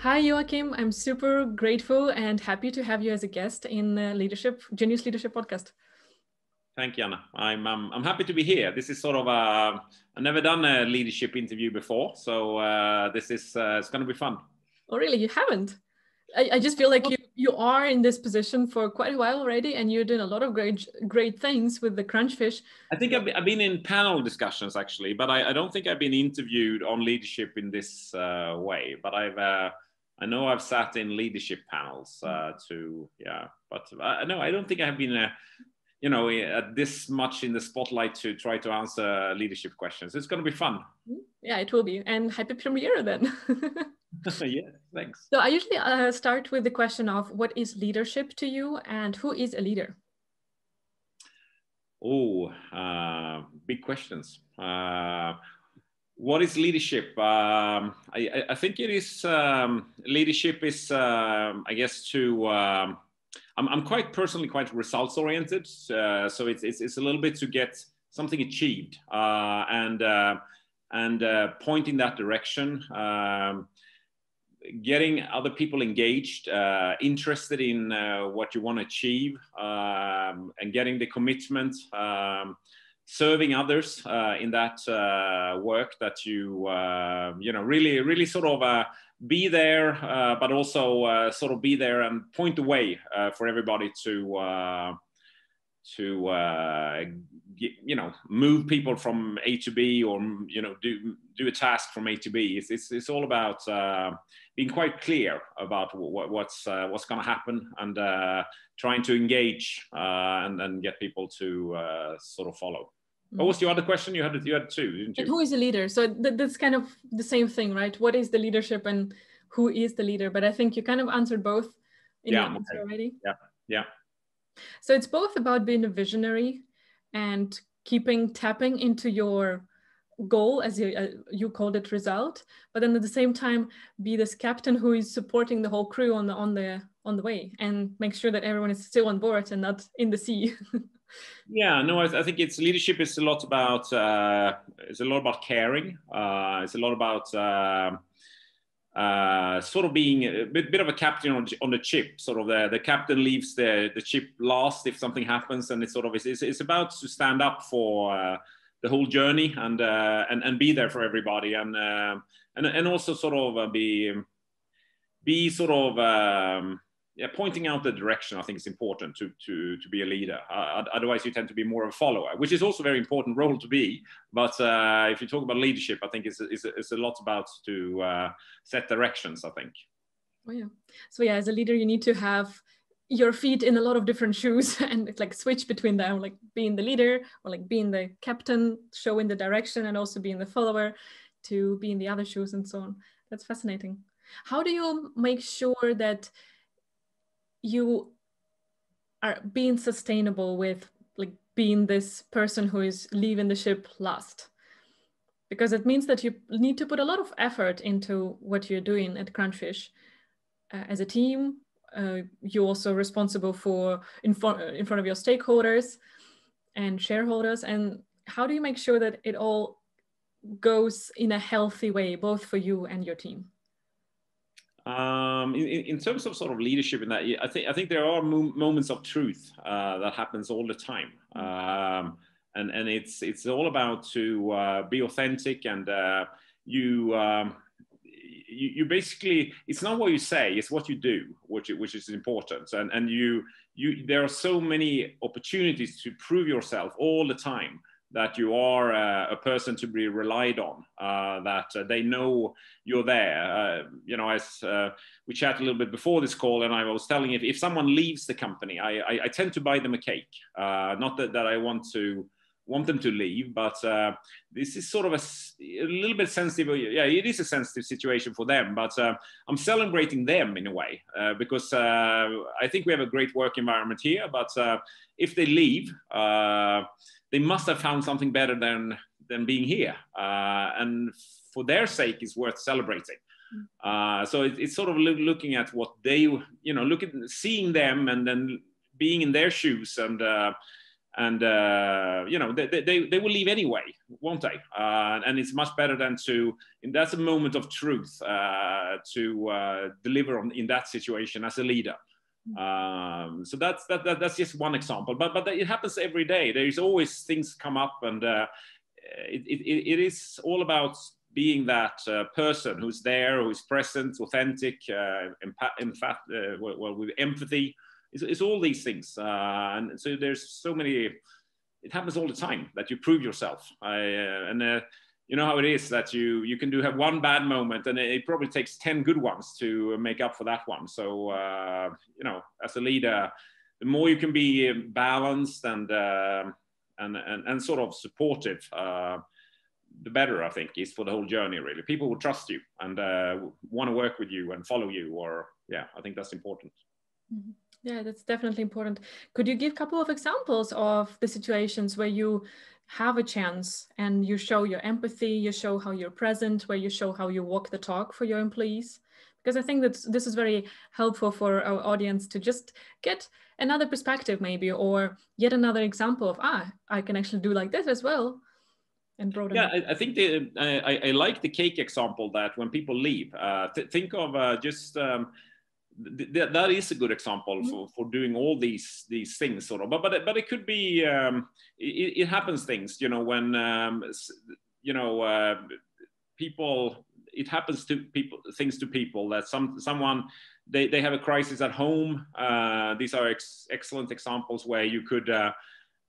Hi, Joachim. I'm super grateful and happy to have you as a guest in the Leadership Genius Leadership Podcast. Thank you, Anna. I'm um, I'm happy to be here. This is sort of a I've never done a leadership interview before, so uh, this is uh, it's going to be fun. Oh, really? You haven't? I, I just feel like you you are in this position for quite a while already, and you're doing a lot of great great things with the Crunchfish. I think I've, I've been in panel discussions actually, but I, I don't think I've been interviewed on leadership in this uh, way. But I've uh, I know I've sat in leadership panels uh, to yeah, but I uh, no, I don't think I have been uh, you know uh, this much in the spotlight to try to answer leadership questions. It's going to be fun. Mm-hmm. Yeah, it will be, and happy premiere then. yeah, thanks. So I usually uh, start with the question of what is leadership to you, and who is a leader? Oh, uh, big questions. What is leadership? Um, I, I, think it is um, leadership is, um, I guess, to um, I'm, I'm quite personally quite results oriented. Uh, so it's, it's, it's a little bit to get something achieved uh, and uh, and uh, point in that direction. Um, getting other people engaged, uh, interested in uh, what you want to achieve, um, and getting the commitment, serving others uh, in that uh, work that you, uh, you know, really, really sort of uh, be there, but also sort of be there and point the way for everybody to to uh, you know move people from A to B or you know do do a task from A to B. It's it's, it's all about uh, being quite clear about what, what's uh, what's going to happen and uh, trying to engage uh, and and get people to uh, sort of follow. Mm. What was your other question? You had you had two, didn't you? And who is a leader? So th- that's kind of the same thing, right? What is the leadership and who is the leader? But I think you kind of answered both in yeah, your answer okay. already. Yeah, yeah. So it's both about being a visionary and keeping tapping into your goal as you uh, you called it result but then at the same time be this captain who is supporting the whole crew on the on the on the way and make sure that everyone is still on board and not in the sea yeah no I, I, think it's leadership is a lot about uh, it's a lot about caring uh, it's a lot about uh, uh, sort of being a bit, bit of a captain on, on, the chip. Sort of the, the captain leaves the, the ship last if something happens, and it's sort of it's, it's about to stand up for uh, the whole journey and uh, and and be there for everybody, and uh, and and also sort of uh, be be sort of um, yeah, pointing out the direction I think is important to to to be a leader. Uh, otherwise, you tend to be more of a follower, which is also a very important role to be. But uh, if you talk about leadership, I think it's it's, it's a lot about to uh, set directions. I think. Oh yeah. So yeah, as a leader, you need to have your feet in a lot of different shoes and like switch between them, like being the leader or like being the captain, showing the direction, and also being the follower to be in the other shoes and so on. That's fascinating. How do you make sure that you are being sustainable with like being this person who is leaving the ship last. Because it means that you need to put a lot of effort into what you're doing at crunchfish uh, as a team. Uh, you're also responsible for in front, in front of your stakeholders and shareholders. And how do you make sure that it all goes in a healthy way both for you and your team um, in, in, terms of sort of leadership in that, I think I think there are mo- moments of truth uh, that happens all the time, um, and and it's it's all about to uh, be authentic and uh, you, um, you. you, basically it's not what you say it's what you do which which is important and and you you there are so many opportunities to prove yourself all the time that you are uh, a person to be relied on, uh, that uh, they know you're there. Uh, you know, as uh, we chatted a little bit before this call, and I was telling if, if someone leaves the company, I, I, I tend to buy them a cake. Uh, not that, that I want to want them to leave, but this is sort of a, a, little bit sensitive. Yeah, it is a sensitive situation for them, but I'm celebrating them in a way because I think we have a great work environment here. But if they leave, they must have found something better than than being here, uh, and for their sake, it's worth celebrating. Uh, so it, it's sort of looking at what they, you know, look at seeing them and then being in their shoes and uh, and uh, you know they, they, they will leave anyway won't they? Uh, and it's much better than to and that's a moment of truth uh, to uh, deliver on in that situation as a leader um, so that's that, that, that's just one example but but it happens every day there's always things come up and uh, it, it, it is all about being that uh, person who's there who's present authentic uh, empath, well with empathy it's, it's all these things. Uh, and so there's so many, it happens all the time that you prove yourself. Uh, and uh, you know how it is that you, you can do have one bad moment and it, probably takes 10 good ones to make up for that one. So, uh, you know, as a leader, the more you can be balanced and, uh, and, and, and sort of supportive, uh, the better I think is for the whole journey. Really, people will trust you and uh, want to work with you and follow you. Or yeah, I think that's important. Mm-hmm. Yeah, that's definitely important. Could you give a couple of examples of the situations where you have a chance and you show your empathy, you show how you're present, where you show how you walk the talk for your employees? Because I think that this is very helpful for our audience to just get another perspective, maybe, or yet another example of, ah, I can actually do like this as well. And broaden yeah, I, I, think the, I, I, like the cake example that when people leave, uh, th- think of uh, just um, th- that is a good example mm-hmm. for, for doing all these these things sort of. But but, but it could be um, it, it, happens things you know when um, you know uh, people it happens to people things to people that some someone they, they have a crisis at home. Uh, these are ex- excellent examples where you could uh,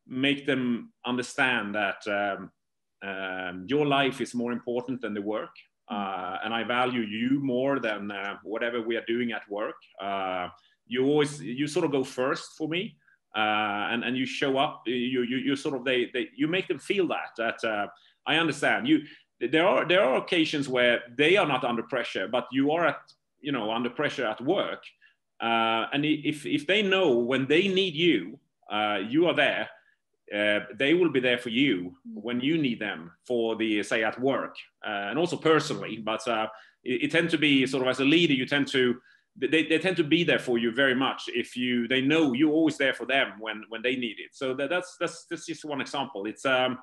make them understand that um, um, your life is more important than the work uh, and I value you more than uh, whatever we are doing at work. Uh, you always you sort of go first for me, uh, and and you show up. You you, you sort of they, they you make them feel that that uh, I understand you. There are there are occasions where they are not under pressure, but you are at you know under pressure at work. Uh, and if if they know when they need you, you are there uh, they will be there for you when you need them for the say at work uh, and also personally. But uh, it, it tends to be sort of as a leader you tend to they, they tend to be there for you very much if you they know you're always there for them when when they need it. So that, that's that's that's just one example. It's um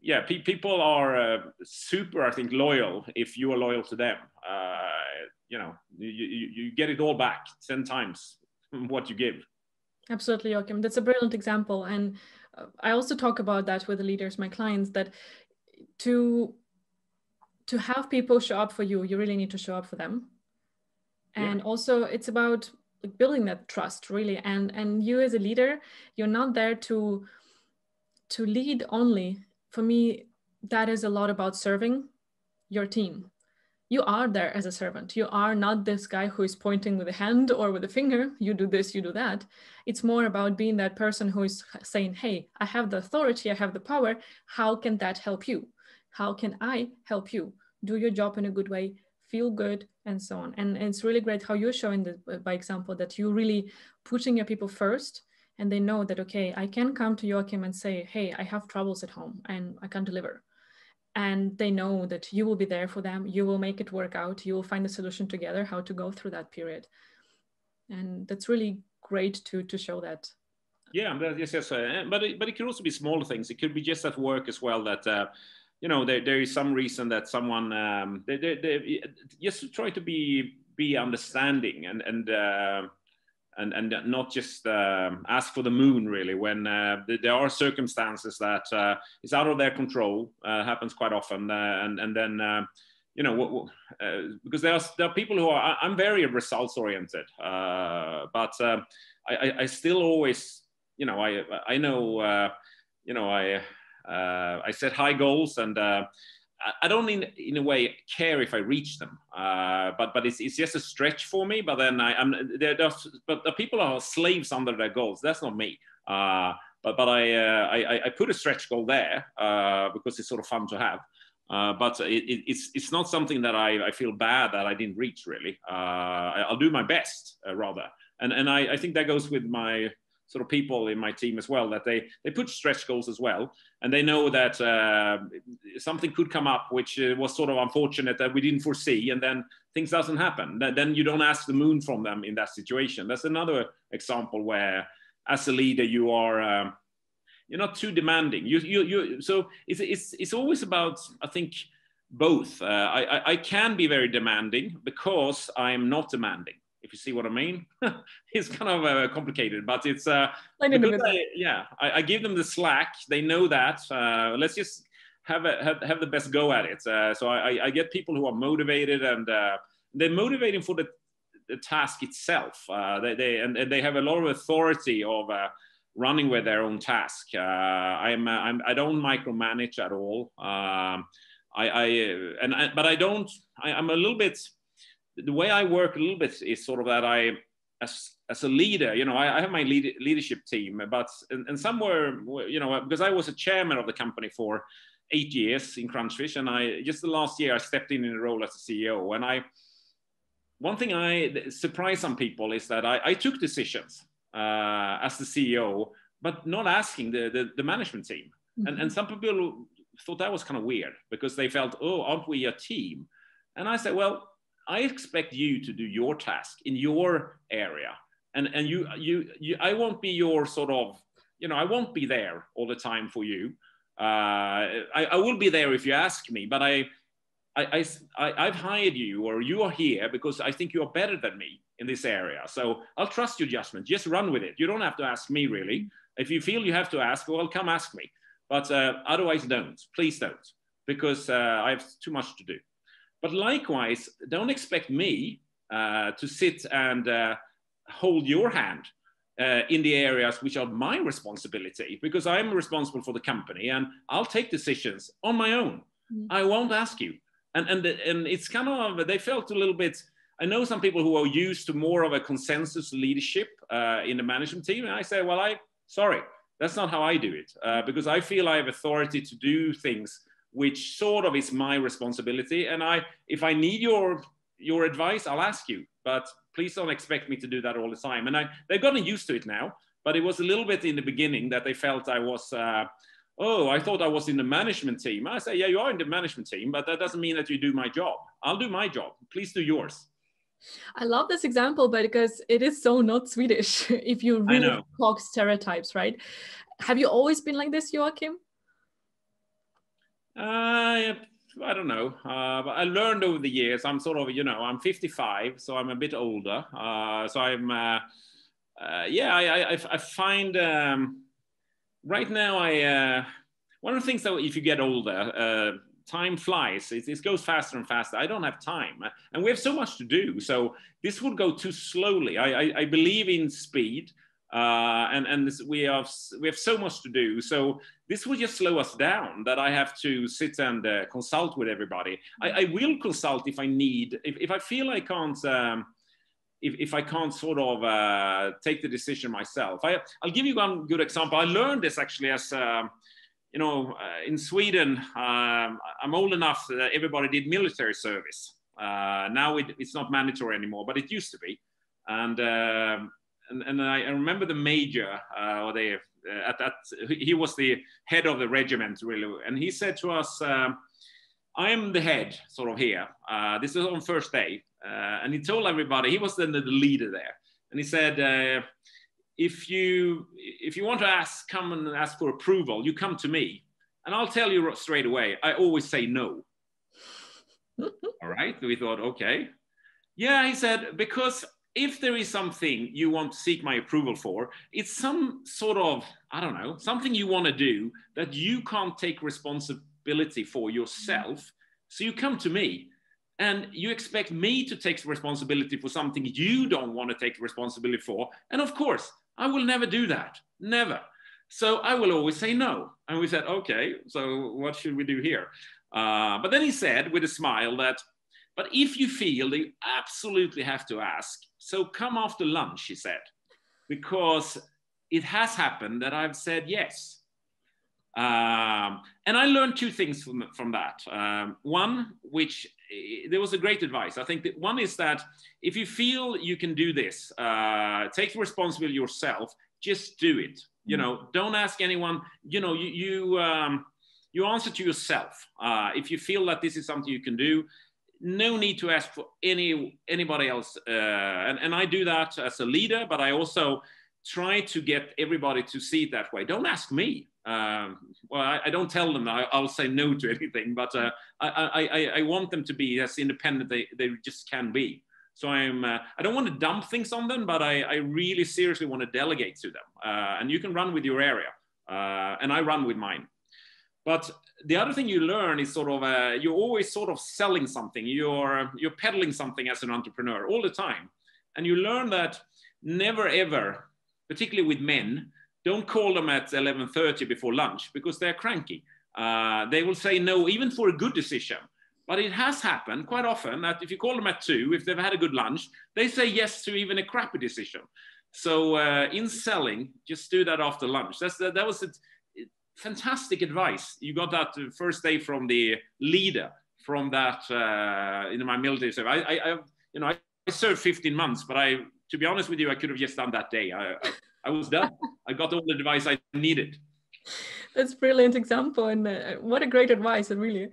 yeah pe- people are uh, super i think loyal if you are loyal to them. Uh, you know you, you, you get it all back 10 times what you give. Absolutely joachim that's a brilliant example. And I also talk about that with the leaders, my clients, that to to have people show up for you, you really need to show up for them. And yeah. also it's about building that trust really. And and you as a leader, you're not there to to lead only. For me, that is a lot about serving your team you are there as a servant. You are not this guy who is pointing with a hand or with a finger, you do this, you do that. It's more about being that person who is saying, hey, I have the authority, I have the power. How can that help you? How can I help you? Do your job in a good way, feel good, and so on. And, it's really great how you're showing this uh, by example that you're really putting your people first and they know that, okay, I can come to Joachim and say, hey, I have troubles at home and I can't deliver and they know that you will be there for them. You will make it work out. You will find a solution together how to go through that period. And that's really great to to show that. Yeah yes yes uh, but it, but it could also be smaller things. It could be just at work as well that uh, you know there, there is some reason that someone um, they, they, they just try to be be understanding and and uh, and, and not just um, ask for the moon really when uh, there are circumstances that uh, is out of their control uh, happens quite often uh, and and then uh, you know uh, because there are there are people who are I'm very results oriented but I, I, still always you know I I know you know I I set high goals and I don't in, in a way care if I reach them, uh, but but it's, it's just a stretch for me. But then I, am there, but the people are slaves under their goals. That's not me. Uh, but but I, uh, I, I put a stretch goal there uh, because it's sort of fun to have. Uh, but it, it, it's it's not something that I, I feel bad that I didn't reach really. Uh, I'll do my best rather, and and I, I think that goes with my sort of people in my team as well that they they put stretch goals as well and they know that uh, something could come up which uh, was sort of unfortunate that we didn't foresee and then things doesn't happen then you don't ask the moon from them in that situation that's another example where as a leader you are um, you're not too demanding. You, you, you. So it's, it's, it's always about, I think, both. Uh, I, I can be very demanding because I'm not demanding. If you see what I mean, it's kind of uh, complicated, but it's uh, I I, yeah. I, I, give them the slack. They know that. Uh, let's just have, a, have have the best go at it. Uh, so I, I get people who are motivated and uh, they're motivating for the, the task itself. Uh, they, they and, and, they have a lot of authority of running with their own task. Uh, I'm, uh, I'm, I don't micromanage at all. Um, I, I, and I, but I don't. I, am a little bit. The way I work a little bit is sort of that I, as as a leader, you know, I, I have my lead, leadership team, but and, and somewhere, you know, because I was a chairman of the company for eight years in Crunchfish, and I just the last year I stepped in in a role as a CEO, and I. One thing I surprised some people is that I, I took decisions uh, as the CEO, but not asking the, the, the management team. Mm-hmm. And, and some people thought that was kind of weird because they felt, oh, aren't we a team? And I said, well, I expect you to do your task in your area. And, and you, you, you, I won't be your sort of, you know, I won't be there all the time for you. Uh, I, I will be there if you ask me, but I, I, I, I've hired you or you are here because I think you are better than me in this area. So I'll trust your judgment. Just run with it. You don't have to ask me really. If you feel you have to ask, well, come ask me. But uh, otherwise, don't. Please don't, because uh, I have too much to do. But likewise, don't expect me uh, to sit and uh, hold your hand uh, in the areas which are my responsibility, because I'm responsible for the company and I'll take decisions on my own. Mm. I won't ask you. And, and, and it's kind of, they felt a little bit I know some people who are used to more of a consensus leadership uh, in the management team. And I say, well, I, sorry, that's not how I do it uh, because I feel I have authority to do things which sort of is my responsibility. And I, if I need your, your advice, I'll ask you, but please don't expect me to do that all the time. And I, they've gotten used to it now, but it was a little bit in the beginning that they felt I was, uh, oh, I thought I was in the management team. I say, yeah, you are in the management team, but that doesn't mean that you do my job. I'll do my job. Please do yours. I love this example, but because it is so not Swedish if you really talk stereotypes, right? Have you always been like this, Joachim? Uh, I don't know. Uh, but I learned over the years. I'm sort of, you know, I'm 55, so I'm a bit older. Uh, so I'm, uh, uh yeah, I, I, I find um, right now I, uh, one of the things that if you get older, uh, time flies. It, it, goes faster and faster. I don't have time, and we have so much to do. So this would go too slowly. I, I, I believe in speed, uh, and and this, we have we have so much to do. So this will just slow us down. That I have to sit and uh, consult with everybody. I, I, will consult if I need. If, if I feel I can't. Um, if, if I can't sort of uh, take the decision myself, I, I'll give you one good example. I learned this actually as um, you know, uh, in Sweden, um, I'm old enough that everybody did military service. Uh, now it, it's not mandatory anymore, but it used to be. And um, and, and I, remember the major, uh, or the uh, at that he was the head of the regiment really, and he said to us, um, "I am the head, sort of here. Uh, this is on first day," uh, and he told everybody he was then the leader there, and he said if you if you want to ask come and ask for approval you come to me and i'll tell you straight away i always say no. All right? We thought okay. Yeah he said because if there is something you want to seek my approval for it's some sort of i don't know something you want to do that you can't take responsibility for yourself so you come to me and you expect me to take responsibility for something you don't want to take responsibility for and of course I will never do that, never. So I will always say no. And we said, okay, so what should we do here? Uh, but then he said with a smile that, but if you feel that you absolutely have to ask, so come after lunch, he said, because it has happened that I've said yes. Um, and I learned two things from, from that. Um, one, which there was a great advice. I think that one is that if you feel you can do this, uh, take responsibility yourself. Just do it. You mm. know, don't ask anyone. You know, you you um, you answer to yourself. Uh, if you feel that this is something you can do, no need to ask for any anybody else. Uh, and and I do that as a leader, but I also try to get everybody to see it that way. Don't ask me. um, well, I, I, don't tell them I, will say no to anything, but uh, I, I, I, want them to be as independent they, they just can be. So I'm, uh, I don't want to dump things on them, but I, I really seriously want to delegate to them. Uh, and you can run with your area, uh, and I run with mine. But the other thing you learn is sort of uh, you're always sort of selling something. You're you're peddling something as an entrepreneur all the time, and you learn that never ever, particularly with men, don't call them at 11.30 before lunch because they're cranky. Uh, they will say no even for a good decision. But it has happened quite often that if you call them at two, if they've had a good lunch, they say yes to even a crappy decision. So uh, in selling, just do that after lunch. That's that, that was a fantastic advice. You got that first day from the leader from that uh, in my military service. I, I, I, you know, I served 15 months, but I, to be honest with you, I could have just done that day. I, I I was done. I got all the advice I needed. That's brilliant example, and uh, what a great advice! And really,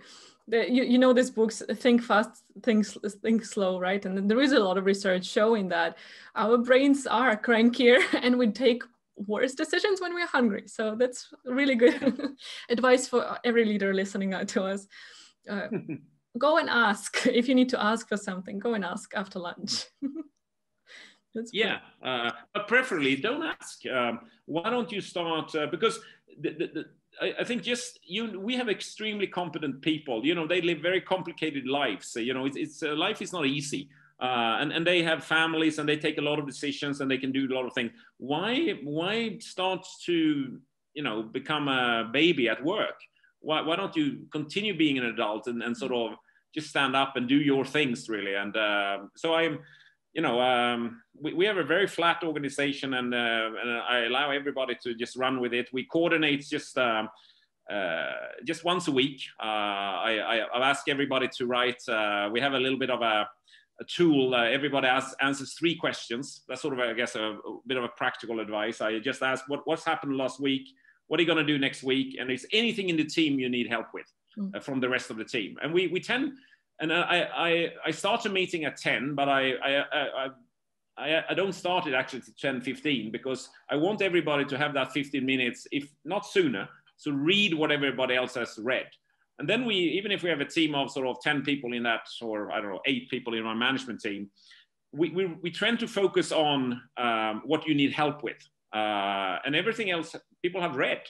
the, you, you know this books think fast think, think slow right and there is a lot of research showing that our brains are crankier and we take worse decisions when we're hungry so that's really good advice for every leader listening out to us uh, go and ask if you need to ask for something go and ask after lunch That's yeah, uh, but preferably don't ask. Um, why don't you start? Uh, because the, the, the, I, I, think just you, we have extremely competent people. You know, they live very complicated lives. So, you know, it's, it's uh, life is not easy. Uh, and, and they have families and they take a lot of decisions and they can do a lot of things. Why why start to you know become a baby at work? Why, why don't you continue being an adult and, and sort of just stand up and do your things really? And uh, so I'm you know, um, we, we have a very flat organization and, uh, and I allow everybody to just run with it. We coordinate just, um, uh, just once a week. Uh, I, I, have asked everybody to write, uh, we have a little bit of a, a tool. Uh, everybody asks, answers three questions. That's sort of, I guess, a, a, bit of a practical advice. I just ask what, what's happened last week? What are you going to do next week? And is anything in the team you need help with mm. from the rest of the team? And we, we tend, and I, I, I start a meeting at 10, but I, I, I, I, I don't start it actually to 10, 15, because I want everybody to have that 15 minutes, if not sooner, to read what everybody else has read. And then we, even if we have a team of sort of 10 people in that, or I don't know, eight people in our management team, we, we, we tend to focus on um, what you need help with. Uh, and everything else people have read.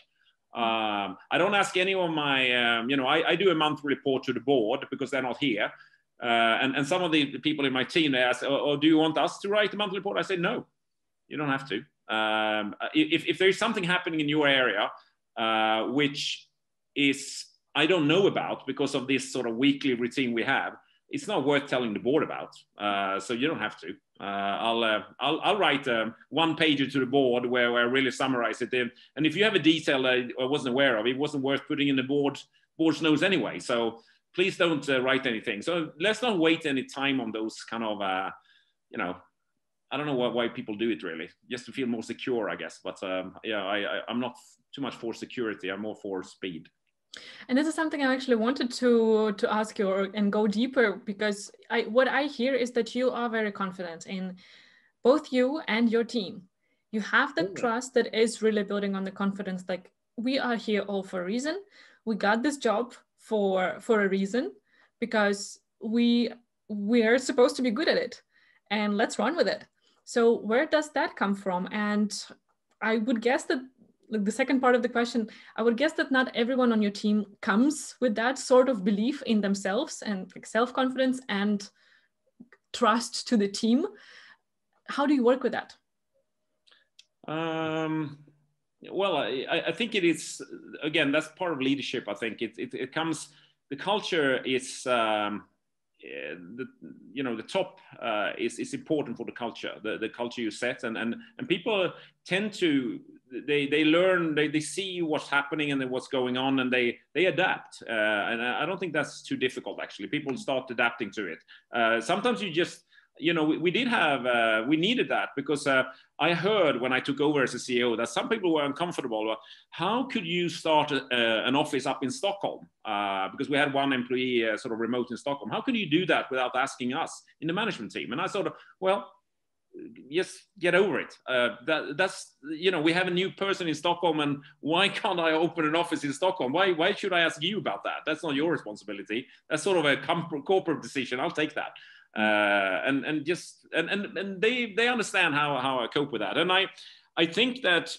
Um, I don't ask any of my, um, you know, I, I, do a monthly report to the board because they're not here. Uh, and, and some of the, people in my team, they ask, oh, oh, do you want us to write a monthly report? I say, no, you don't have to. Um, if, if there's something happening in your area, uh, which is, I don't know about because of this sort of weekly routine we have, it's not worth telling the board about. Uh, so you don't have to. Uh, I'll, uh, I'll, I'll write um, one pager to the board where, where I really summarize it. In. And if you have a detail I wasn't aware of, it wasn't worth putting in the board board's notes anyway. So please don't uh, write anything. So let's not wait any time on those kind of, uh, you know, I don't know why, why, people do it really, just to feel more secure, I guess. But um, yeah, I, I, I'm not too much for security. I'm more for speed. And this is something I actually wanted to to ask you or, and go deeper because I what I hear is that you are very confident in both you and your team. You have the trust that is really building on the confidence like we are here all for a reason. We got this job for for a reason because we we're supposed to be good at it and let's run with it. So where does that come from? And I would guess that like the second part of the question, I would guess that not everyone on your team comes with that sort of belief in themselves and like self-confidence and trust to the team. How do you work with that? Um, well, I, I, think it is again that's part of leadership. I think it it, it comes the culture is um, eh, the you know the top uh, is is important for the culture the, the culture you set and and and people tend to they they learn they, they see what's happening and what's going on and they they adapt. Uh, and i don't think that's too difficult actually. People start adapting to it. Uh, sometimes you just you know we, we did have uh, we needed that because uh, i heard when i took over as a ceo that some people were uncomfortable. How could you start a, an office up in stockholm? Uh, because we had one employee uh, sort of remote in stockholm. How can you do that without asking us in the management team? And i sort of well just get over it. Uh, that, that's you know we have a new person in Stockholm, and why can't I open an office in Stockholm? Why why should I ask you about that? That's not your responsibility. That's sort of a corporate decision. I'll take that. Uh, and and just and, and and they they understand how how I cope with that. And I I think that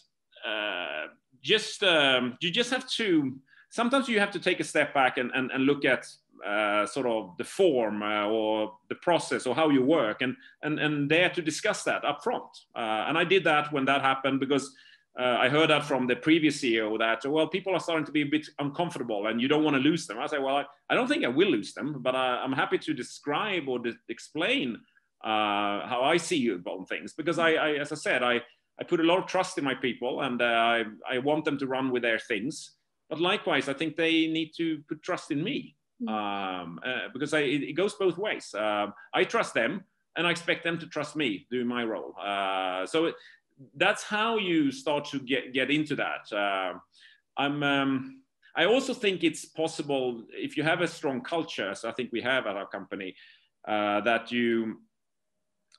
uh, just um, you just have to sometimes you have to take a step back and and, and look at uh, sort of the form uh, or the process or how you work and and and dare to discuss that up front uh, and i did that when that happened because uh, i heard that from the previous ceo that well people are starting to be a bit uncomfortable and you don't want to lose them. I say well i, I don't think i will lose them but I, am happy to describe or de- explain uh, how i see on things. Because I, I, as i said i i put a lot of trust in my people and uh, i i want them to run with their things. But likewise i think they need to put trust in me. Um, uh, because I, it, goes both ways. Um, I trust them, and I expect them to trust me doing my role. Uh, so it, that's how you start to get get into that. Uh, I'm. Um, I also think it's possible if you have a strong culture, as I think we have at our company, uh, that you.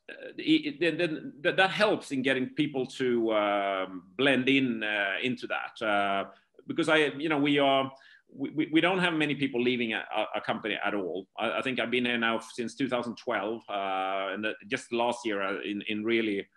Uh, it, it, that, that helps in getting people to um, blend in uh, into that because I, you know, we are we, we don't have many people leaving a, a company at all. I, I, think I've been here now since 2012, uh, and just last year uh, in, in really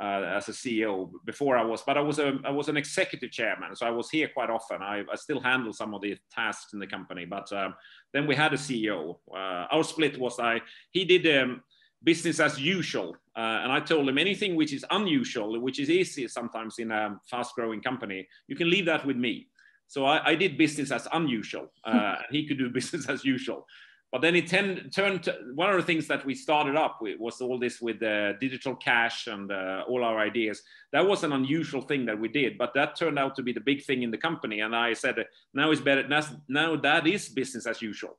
uh, as a CEO. Before I was, but I was a I was an executive chairman, so I was here quite often. I, I still handle some of the tasks in the company, but um, then we had a CEO. Uh, our split was I he did. Um, business as usual. Uh, and I told him anything which is unusual, which is easy sometimes in a fast growing company, you can leave that with me. So I, I did business as unusual. Uh, he could do business as usual. But then it tend, turned to, one of the things that we started up with was all this with uh, digital cash and uh, all our ideas. That was an unusual thing that we did, but that turned out to be the big thing in the company. And I said, now it's better. Now, that is business as usual.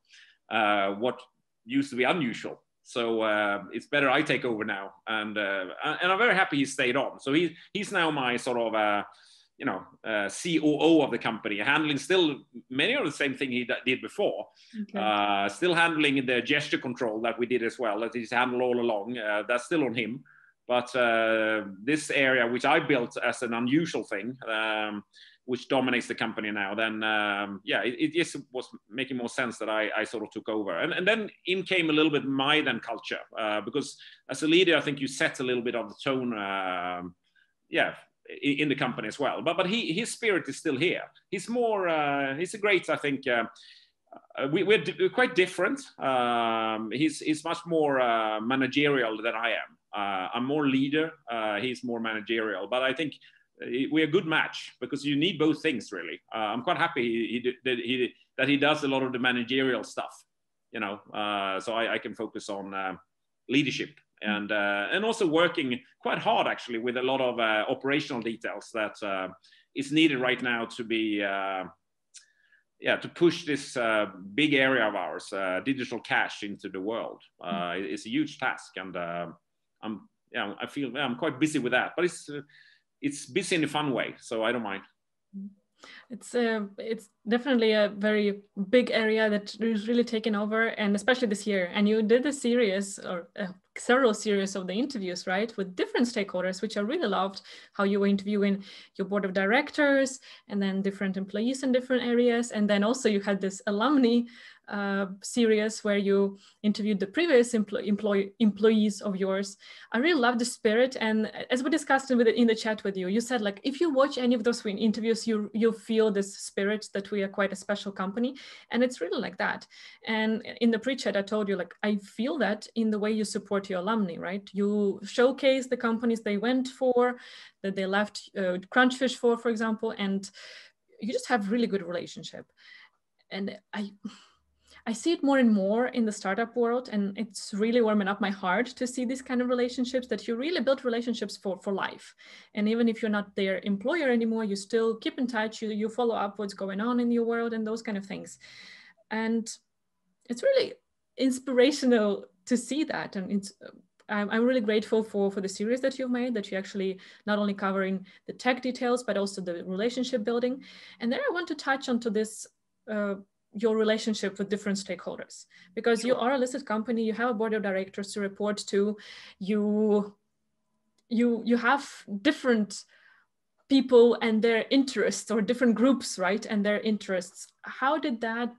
Uh, what used to be unusual. So uh, it's better I take over now, and uh, and I'm very happy he stayed on. So he he's now my sort of uh, you know, uh, COO of the company, handling still many of the same thing he did before. Okay. Uh, still handling the gesture control that we did as well, that he's handled all along. Uh, that's still on him. But uh, this area, which I built as an unusual thing, um, which dominates the company now, then um, yeah, it, it, just was making more sense that I, I, sort of took over. And, and then in came a little bit my then culture, uh, because as a leader, I think you set a little bit of the tone. Um, yeah, in the company as well. But but he his spirit is still here. He's more uh, he's a great I think. Uh, uh we, we're, we're, quite different. Um, he's he's much more uh, managerial than I am. Uh, I'm more leader. Uh, he's more managerial. But I think we're a good match because you need both things really. I'm quite happy he, he, he, that he does a lot of the managerial stuff. You know, so I, I, can focus on leadership and uh, and also working quite hard actually with a lot of uh, operational details that uh, is needed right now to be uh, yeah to push this uh, big area of ours uh, digital cash into the world. Mm. it's a huge task and i'm yeah i feel yeah, i'm quite busy with that but it's it's busy in a fun way so i don't mind. It's uh, it's definitely a very big area that is really taken over, and especially this year. And you did a series or uh, several series of the interviews, right, with different stakeholders, which I really loved. How you were interviewing your board of directors, and then different employees in different areas, and then also you had this alumni uh, series where you interviewed the previous employ employ employees of yours. I really love the spirit, and as we discussed in, the, in the chat with you, you said like if you watch any of those interviews, you you feel this spirit that we are quite a special company, and it's really like that. And in the pre-chat, I told you like I feel that in the way you support your alumni, right? You showcase the companies they went for, that they left uh, Crunchfish for, for example, and you just have really good relationship. And I I see it more and more in the startup world, and it's really warming up my heart to see these kind of relationships that you really build relationships for for life. And even if you're not their employer anymore, you still keep in touch. You you follow up what's going on in your world and those kind of things. And it's really inspirational to see that, and it's. I'm, really grateful for, for the series that you've made, that you actually not only covering the tech details, but also the relationship building. And then I want to touch onto this uh, your relationship with different stakeholders. Because you are a listed company you have a board of directors to report to you you you have different people and their interests or different groups right and their interests. How did that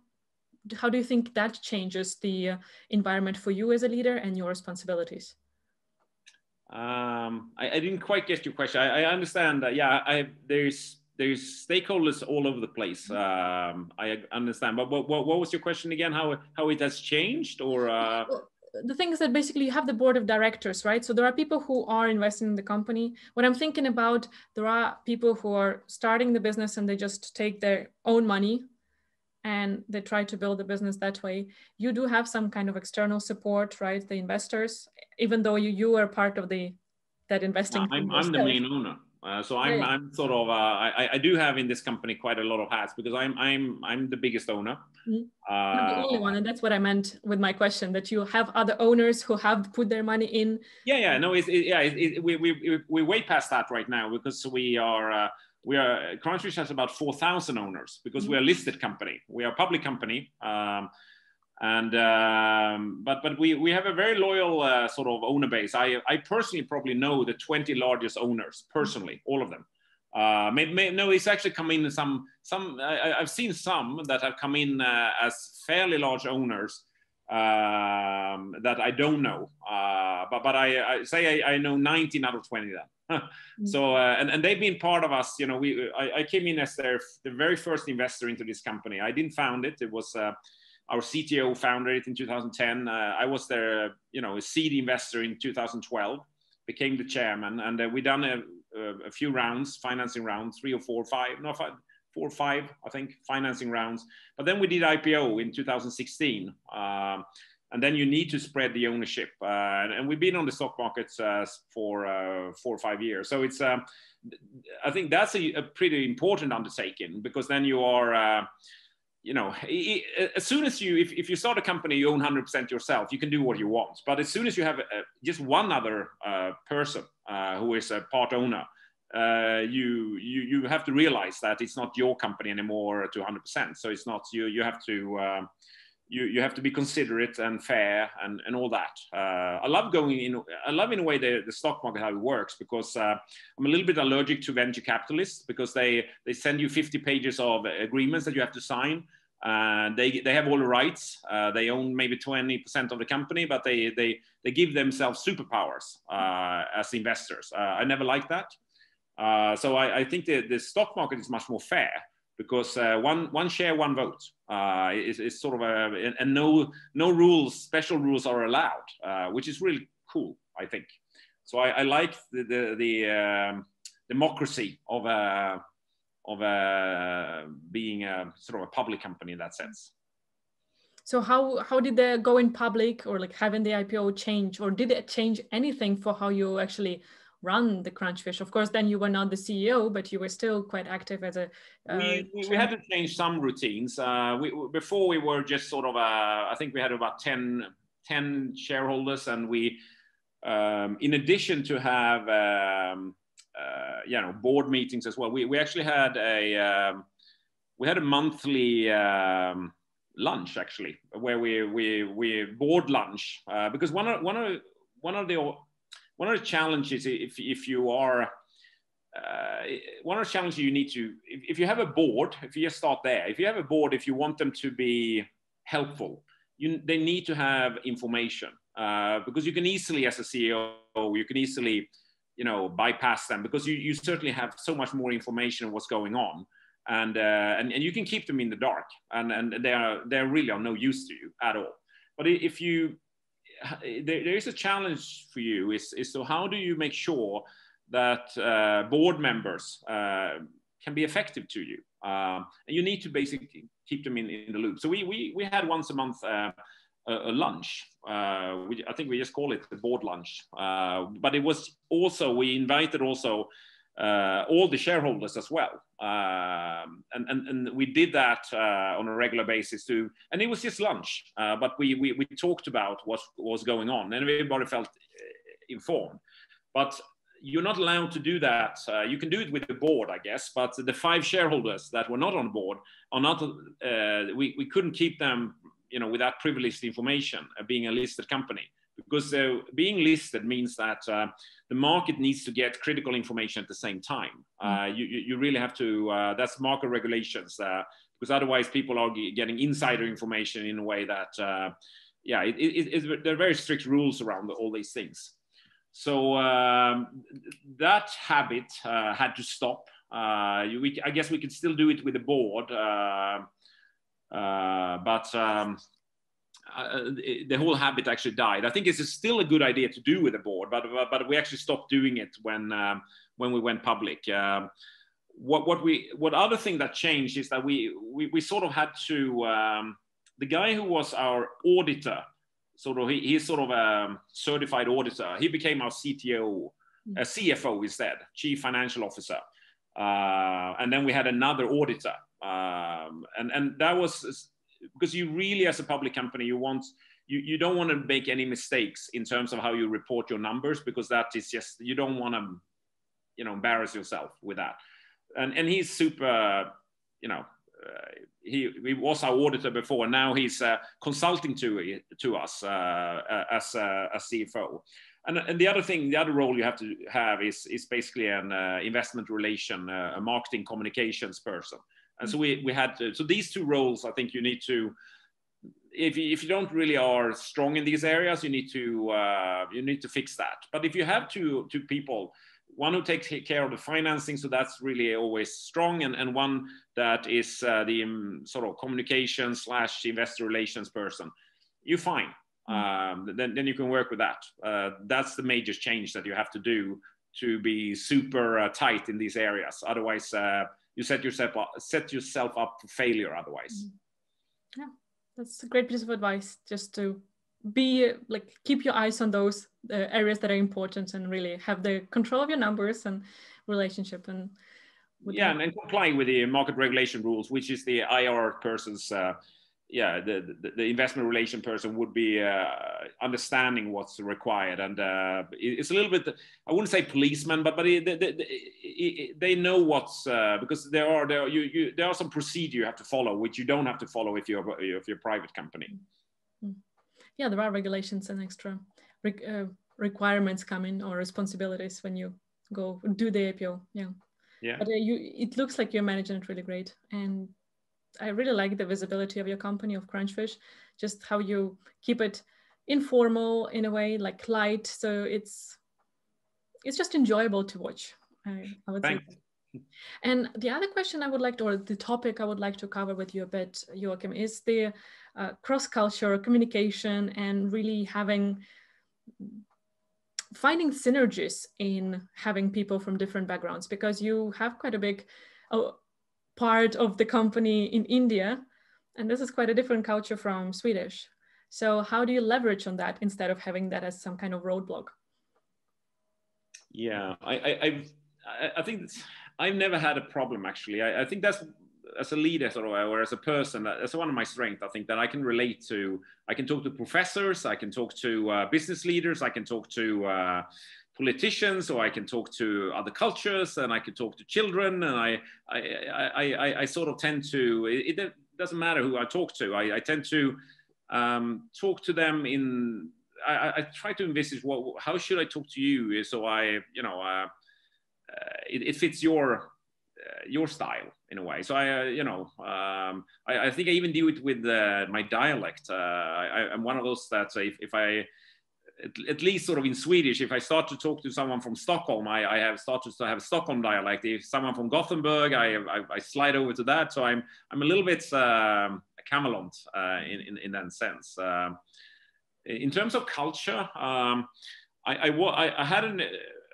how do you think that changes the environment for you as a leader and your responsibilities? Um, I, I, didn't quite get your question. I, I understand that yeah I, there's there's stakeholders all over the place um, i understand but what, what, what, was your question again how how it has changed or uh... well, the thing is that basically you have the board of directors, right? So there are people who are investing in the company. What I'm thinking about, there are people who are starting the business and they just take their own money and they try to build the business that way. You do have some kind of external support, right? The investors, even though you you are part of the that investing. I'm, I'm the main owner. Uh, so I'm. I'm sort of uh, I, I do have in this company quite a lot of hats because I'm I'm I'm the biggest owner. Mm-hmm. Uh, the only one, and that's what I meant with my question that you have other owners who have put their money in. Yeah, yeah, no, it's it, yeah, it, it, we we we're way past that right now because we are uh, we are Crunchfish has about four thousand owners because mm-hmm. we are a listed company, we are a public company. Um, and um, but but we we have a very loyal uh, sort of owner base. I I personally probably know the 20 largest owners personally, all of them. Uh, may, may, no, it's actually come in some some. I, have seen some that have come in uh, as fairly large owners um, that I don't know. Uh, but but I, I say I, I, know 19 out of 20 of them. Mm. so uh, and, and they've been part of us. You know, we I, I, came in as their the very first investor into this company. I didn't found it. It was uh, our CTO founded it in 2010. Uh, I was their, you know, a seed investor in 2012, became the chairman, and uh, we done a, a, few rounds, financing rounds, three or four, five, no, five, four or five, I think, financing rounds. But then we did IPO in 2016. Um, and then you need to spread the ownership. Uh, and, we've been on the stock markets uh, for uh, four or five years. So it's, um, I think that's a, a, pretty important undertaking because then you are, uh, you know, as soon as you, if, if you start a company, you own 100% yourself, you can do what you want. But as soon as you have a, just one other uh, person uh, who is a part owner, uh, you, you, you have to realize that it's not your company anymore to 100%. So it's not, you, you have to, um, you, you have to be considerate and fair and, and all that. Uh, I love going in, I love in a way the, the stock market, how it works, because uh, I'm a little bit allergic to venture capitalists because they, they send you 50 pages of agreements that you have to sign. Uh, they, they have all the rights. Uh, they own maybe 20% of the company, but they, they, they give themselves superpowers uh, as investors. Uh, I never liked that. so I, I think the, the stock market is much more fair because uh, one one share one vote. Uh, is, is sort of a and no no rules special rules are allowed uh, which is really cool I think. So I, I like the the, the um, democracy of a of a being a sort of a public company in that sense. So how how did the go in public or like having the IPO change or did it change anything for how you actually run the Crunchfish. Of course, then you were not the CEO, but you were still quite active as a. Uh, we, we had to change some routines. Uh, we, before we were just sort of, uh, I think we had about 10, 10 shareholders, and we, um, in addition to have, um, uh, you know, board meetings as well. We, we actually had a, um, we had a monthly. Um, lunch actually where we we we board lunch uh, because one of one of one of the one of the challenges if, if you are uh, one of the challenges you need to if, if, you have a board if you just start there if you have a board if you want them to be helpful you, they need to have information uh, because you can easily as a ceo you can easily you know bypass them because you, you certainly have so much more information on what's going on and, uh, and and you can keep them in the dark and and they are they're really of no use to you at all. But if you there, there is a challenge for you is, is so how do you make sure that uh, board members uh, can be effective to you um, and you need to basically keep them in, in the loop so we, we, we had once a month uh, a, lunch uh, we, i think we just call it the board lunch uh, but it was also we invited also uh, all the shareholders as well. Um, and, and, and we did that uh, on a regular basis too. And it was just lunch, uh, but we, we, we talked about what was going on and everybody felt uh, informed. But you're not allowed to do that. Uh, you can do it with the board, I guess, but the five shareholders that were not on board are not, uh, we, we couldn't keep them, you know, without privileged information being a listed company because uh, being listed means that uh, the market needs to get critical information at the same time. Uh, you, you really have to, uh, that's market regulations, uh, because otherwise people are getting insider information in a way that, uh, yeah, it, it, it, there are very strict rules around all these things. So um, that habit had to stop. We, I guess we could still do it with the board, but um, uh, the whole habit actually died. I think it's still a good idea to do with the board, but but we actually stopped doing it when um, when we went public. Um, what what we what other thing that changed is that we we, we sort of had to um, the guy who was our auditor, sort of he, he's sort of a certified auditor. He became our CTO, a uh, CFO instead, Chief Financial Officer, uh, and then we had another auditor, um, and and that was because you really as a public company you want you, you don't want to make any mistakes in terms of how you report your numbers because that is just you don't want to you know embarrass yourself with that. And and he's super you know uh, he, he was our auditor before. Now he's uh, consulting to to us uh, uh as a, a CFO and, and the other thing the other role you have to have is is basically an uh, investment relation uh, a marketing communications person and so we, we had to, so these two roles, I think you need to, if you, if you don't really are strong in these areas, you need to, uh, you need to fix that. But if you have two, two people, one who takes care of the financing, so that's really always strong, and, and one that is uh, the um, sort of communication slash investor relations person, you're fine. Mm. Um, then, then you can work with that. Uh, that's the major change that you have to do to be super uh, tight in these areas. Otherwise, uh, you set yourself up, set yourself up for failure otherwise. Mm-hmm. Yeah, that's a great piece of advice. Just to be like keep your eyes on those uh, areas that are important and really have the control of your numbers and relationship and yeah, and, and comply with the market regulation rules, which is the IR person's uh, yeah, the, the, the, investment relation person would be uh, understanding what's required, and uh, it's a little bit. I wouldn't say policeman, but but they, they, they know what's uh, because there are there you, you there are some procedure you have to follow, which you don't have to follow if you're if you're a private company. Mm. Yeah, there are regulations and extra re uh, requirements coming or responsibilities when you go do the IPO Yeah. Yeah. But uh, you, it looks like you're managing it really great, and I really like the visibility of your company of Crunchfish, just how you keep it informal in a way, like light. So it's it's just enjoyable to watch. I, I would Thanks. say. And the other question I would like to, or the topic I would like to cover with you a bit, Joachim, is the uh, cross-culture communication and really having finding synergies in having people from different backgrounds because you have quite a big oh, part of the company in India. And this is quite a different culture from Swedish. So how do you leverage on that instead of having that as some kind of roadblock? Yeah, I, I, I, I think I've never had a problem actually. I, I think that's as a leader sort of, or as a person, that's one of my strengths. I think that I can relate to. I can talk to professors. I can talk to uh, business leaders. I can talk to uh, politicians or I can talk to other cultures and I can talk to children and I I, I, I, I sort of tend to it, it, doesn't matter who I talk to. I, I tend to um, talk to them in I, I, try to envisage what how should I talk to you? So I you know uh, uh, it, it, fits your uh, your style in a way. So I uh, you know um, I, I, think I even do it with uh, my dialect. Uh, I, am one of those that if, if I at, at, least sort of in Swedish, if I start to talk to someone from Stockholm, I, I have started to have a Stockholm dialect. If someone from Gothenburg, I, I, I slide over to that. So I'm, I'm a little bit um, a chameleon uh, in, in, in, that sense. Um, in terms of culture, um, I, I, I, had an,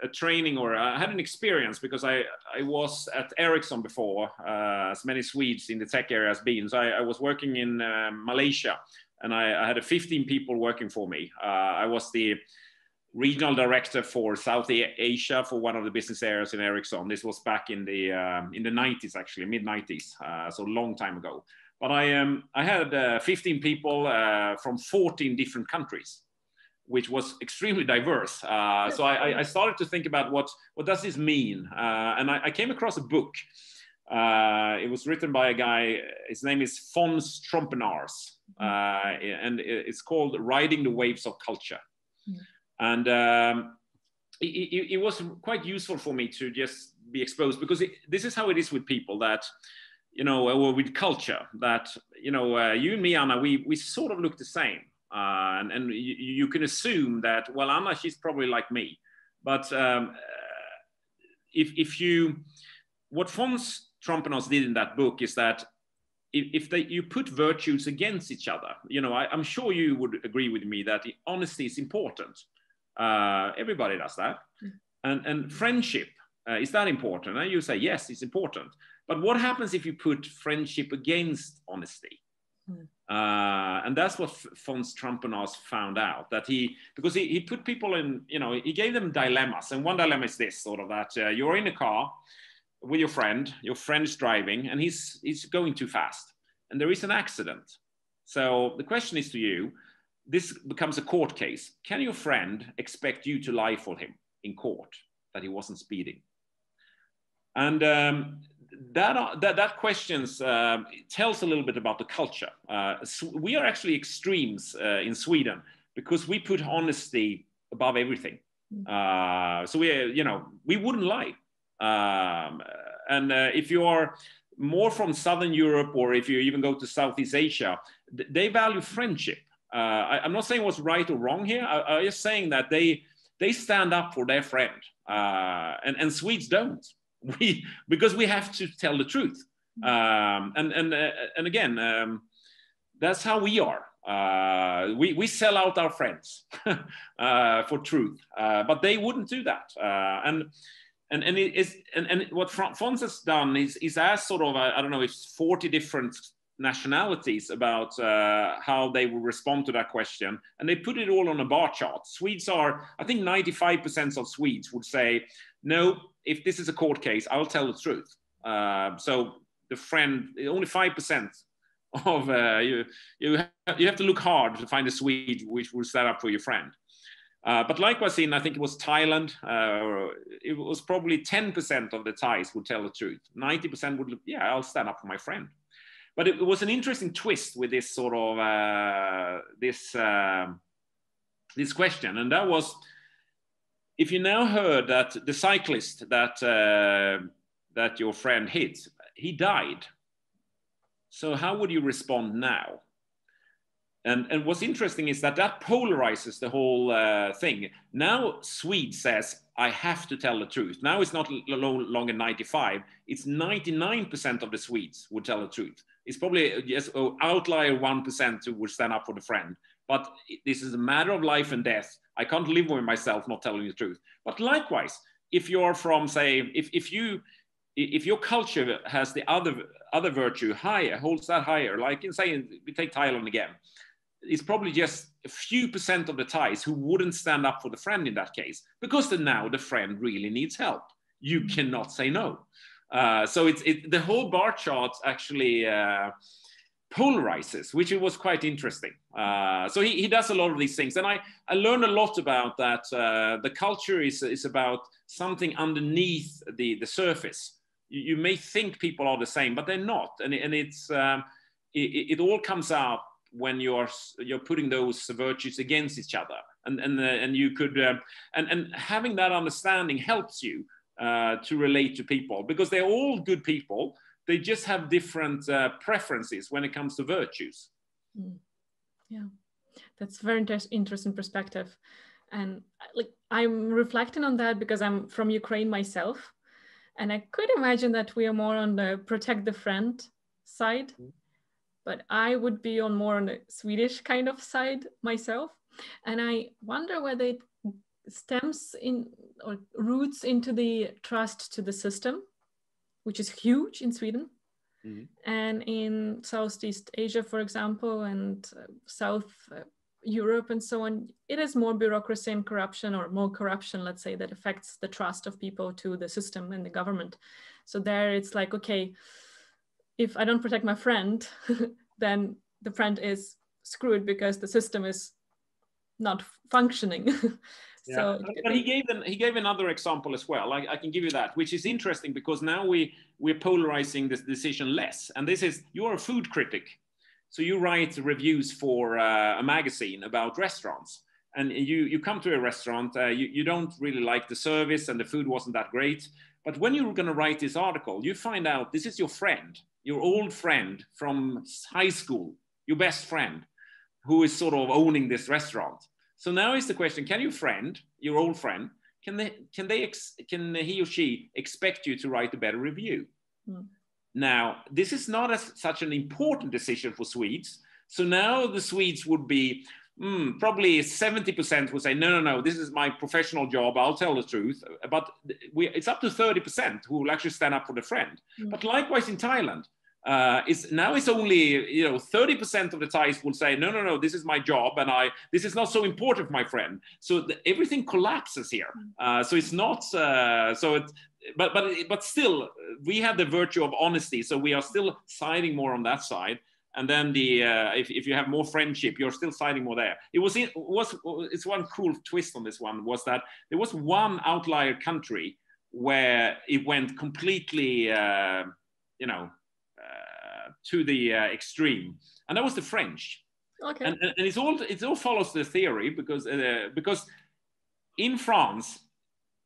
a training or I had an experience because I, I was at Ericsson before, uh, as many Swedes in the tech area has been. So I, I was working in uh, Malaysia and I, I had 15 people working for me. Uh, I was the regional director for South Asia for one of the business areas in Ericsson. This was back in the um, in the 90s, actually mid 90s, uh, so long time ago. But I um, I had uh, 15 people uh, from 14 different countries, which was extremely diverse. Uh, so I, I, started to think about what what does this mean, uh, and I, I, came across a book. it was written by a guy. His name is Fons Trompenaars uh, and it's called Riding the Waves of Culture. Mm. And um, it, it, it, was quite useful for me to just be exposed because it, this is how it is with people that, you know, or with culture that, you know, uh, you and me, Anna, we, we sort of look the same. Uh, and, and you, you, can assume that, well, Anna, she's probably like me. But um, uh, if, if you, what Fons Trompenaars did in that book is that if, they, you put virtues against each other, you know, I, am sure you would agree with me that honesty is important. Uh, everybody does that. Mm. And, and friendship, uh, is that important? And you say, yes, it's important. But what happens if you put friendship against honesty? Mm. Uh, and that's what Fons Trompenaars found out that he, because he, he put people in, you know, he gave them dilemmas. And one dilemma is this sort of that uh, you're in a car with your friend, your friend's driving, and he's, he's going too fast. And there is an accident. So the question is to you this becomes a court case. Can your friend expect you to lie for him in court that he wasn't speeding? And um, that, that, that questions uh, tells a little bit about the culture. Uh, we are actually extremes uh, in Sweden because we put honesty above everything. Mm. Uh, so we, you know, we wouldn't lie. Um, and uh, if you are more from Southern Europe or if you even go to Southeast Asia, they value friendship. I, am not saying what's right or wrong here. I, am just saying that they they stand up for their friend, and and Swedes don't. we because we have to tell the truth um, and and uh, and again um, that's how we are uh, we, we sell out our friends uh, for truth uh, but they wouldn't do that uh, and and and it is and, and what Fons has done is is asked sort of I don't know it's 40 different nationalities about uh, how they will respond to that question. And they put it all on a bar chart. Swedes are, I think 95% of Swedes would say, no, if this is a court case, I'll tell the truth. Uh, so the friend, only 5% of uh, you, you, have, to look hard to find a Swede which will stand up for your friend. Uh, but likewise in, I think it was Thailand, uh, it was probably 10% of the Thais would tell the truth. 90% would, yeah, I'll stand up for my friend. But it was an interesting twist with this sort of, uh, this, um, this question. And that was, if you now heard that the cyclist that uh, that your friend hit, he died. So how would you respond now? And, and what's interesting is that that polarizes the whole uh, thing. Now Swede says, I have to tell the truth. Now it's not no longer 95, it's 99% of the Swedes would tell the truth. It's probably just an outlier 1% who would stand up for the friend. But this is a matter of life and death. I can't live with myself not telling the truth. But likewise, if you're from, say, if, if you if your culture has the other other virtue higher, holds that higher, like in saying we take Thailand again, it's probably just a few percent of the Thais who wouldn't stand up for the friend in that case, because the, now the friend really needs help. You cannot say no. Uh, so it's it, the whole bar chart actually uh, polarizes, which it was quite interesting. Uh, so he, he does a lot of these things. And I, I learned a lot about that. Uh, the culture is, is about something underneath the, the surface. You, you, may think people are the same, but they're not. And, and it's, um, it, it, all comes out when you're, you're putting those virtues against each other. And, and, uh, and you could, um, and, and having that understanding helps you uh, to relate to people because they're all good people they just have different uh, preferences when it comes to virtues. Mm. Yeah, that's very inter interesting perspective. And like I'm reflecting on that because I'm from Ukraine myself. And I could imagine that we are more on the protect the friend side, mm. But I would be on more on the Swedish kind of side myself. And I wonder whether it stems in or roots into the trust to the system which is huge in Sweden. Mm-hmm. And in Southeast Asia, for example, and uh, South uh, Europe and so on, it is more bureaucracy and corruption, or more corruption, let's say, that affects the trust of people to the system and the government. So there it's like, okay, if I don't protect my friend, then the friend is screwed because the system is not functioning. So, but he gave an, he gave another example as well. I, I, can give you that, which is interesting because now we we're polarizing this decision less. And this is you're a food critic, so you write reviews for uh, a magazine about restaurants, and you you come to a restaurant, uh, you you don't really like the service and the food wasn't that great. But when you're going to write this article, you find out this is your friend, your old friend from high school, your best friend, who is sort of owning this restaurant. So now is the question: Can your friend, your old friend, can they can they ex, can he or she expect you to write a better review? Mm. Now, this is not a, such an important decision for Swedes. So now the Swedes would be mm, probably 70% would say, no, no, no, this is my professional job. I'll tell the truth. But we, it's up to 30% who will actually stand up for the friend. Mm. But likewise in Thailand, uh, it's now it's only you know 30% of the Thais will say no no no this is my job and I this is not so important for my friend so the, everything collapses here mm. uh, so it's not uh, so it but but but still we have the virtue of honesty so we are still siding more on that side and then the uh, if, if you have more friendship you're still siding more there. It was it was it's one cool twist on this one was that there was one outlier country where it went completely uh, you know uh, to the uh, extreme and that was the french. Okay. And, and it's all it all follows the theory because uh, because in france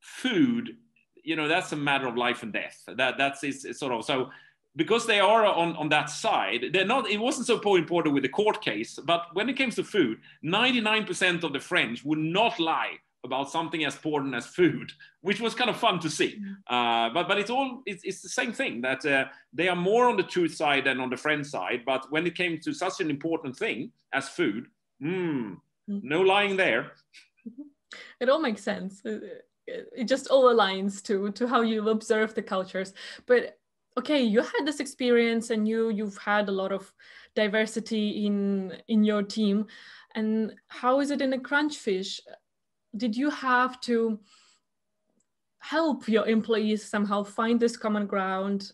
food you know that's a matter of life and death. That that's is sort of so because they are on, on that side, they're not, it wasn't so important with the court case, but when it comes to food, 99% of the French would not lie about something as important as food, which was kind of fun to see. Mm. Uh, but but it's all it's, it's the same thing that uh, they are more on the truth side than on the friend side. But when it came to such an important thing as food, mm, no lying there. It all makes sense. It just all aligns to to how you observe the cultures. But okay you had this experience and you you've had a lot of diversity in in your team. And how is it in a crunchfish did you have to help your employees somehow find this common ground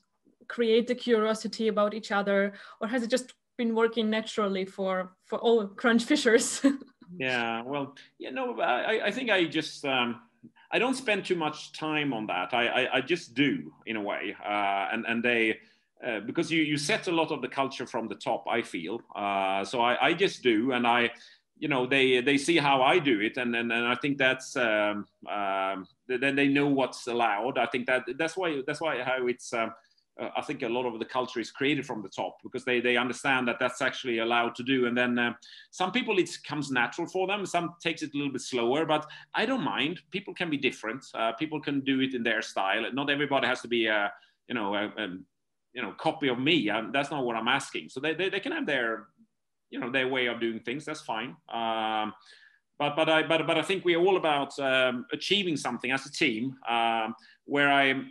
create the curiosity about each other or has it just been working naturally for for all crunch fishers? Yeah well you know i i think i just um I don't spend too much time on that. I, I, I just do in a way, uh, and and they uh, because you you set a lot of the culture from the top. I feel uh, so. I, I just do, and I you know they they see how I do it, and and, and I think that's um, um, then they know what's allowed. I think that that's why that's why how it's. Um, uh, I think a lot of the culture is created from the top because they, they understand that that's actually allowed to do. And then uh, some people it comes natural for them. Some takes it a little bit slower, but I don't mind. People can be different. Uh, people can do it in their style. Not everybody has to be a you know a, a you know copy of me. Um, that's not what I'm asking. So they, they, they, can have their you know their way of doing things. That's fine. Um, but but I but but I think we're all about um, achieving something as a team. Um, where I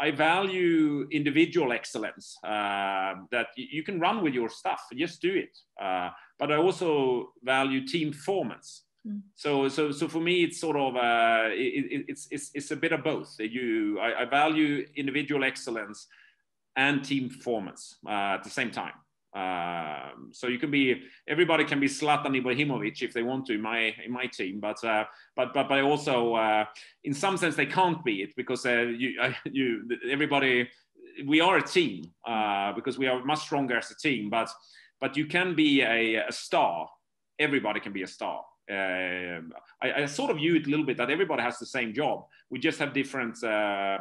I value individual excellence. Uh, that you can run with your stuff, just do it. Uh, but I also value team performance. Mm. So, so, so for me, it's sort of uh, it, it's, it's it's a bit of both. You, I, I value individual excellence and team performance uh, at the same time. Um, so you can be everybody can be Zlatan Ibrahimovic if they want to in my in my team, but uh, but but but also uh, in some sense they can't be it because uh, you you everybody we are a team uh, because we are much stronger as a team. But but you can be a, a star. Everybody can be a star. Uh, I, I, sort of view it a little bit that everybody has the same job. We just have different uh,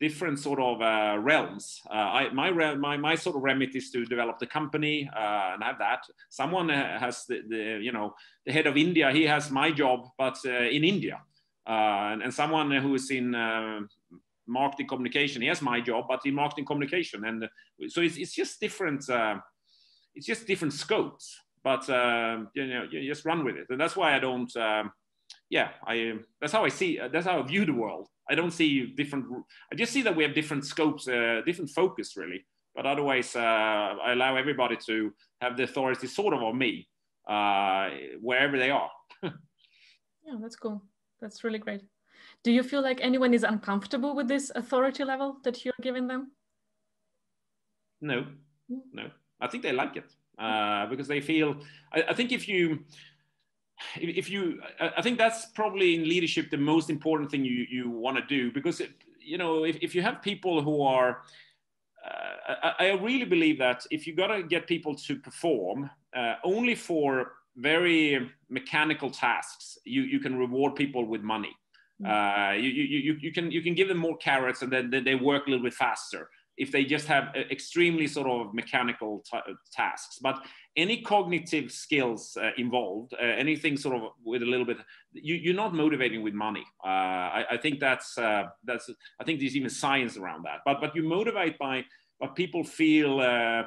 different sort of uh, realms. Uh, I, my, my, my sort of remit is to develop the company uh, and have that. Someone uh, has the, the, you know, the head of India, he has my job, but uh, in India. Uh, and, and, someone who is in marketing communication, he has my job, but in marketing communication. And so it's, it's just different, it's just different scopes, but you know, you just run with it. And that's why I don't, um, yeah, I, that's how I see, that's how I view the world. I don't see different. I just see that we have different scopes, uh, different focus, really. But otherwise, uh, I allow everybody to have the authority, sort of, on me, uh, wherever they are. yeah, that's cool. That's really great. Do you feel like anyone is uncomfortable with this authority level that you're giving them? No, mm. no. I think they like it uh, because they feel. I, I think if you if you i think that's probably in leadership the most important thing you, you want to do because it, you know if, if you have people who are uh, I, I, really believe that if you got to get people to perform uh, only for very mechanical tasks, you, you can reward people with money. Mm. Uh, you, you, you, can, you can give them more carrots and then they work a little bit faster if they just have extremely sort of mechanical tasks. But any cognitive skills uh, involved, uh, anything sort of with a little bit, you, are not motivating with money. Uh, I, I, think that's uh, that's. I think there's even science around that. But but you motivate by, but people feel. Uh,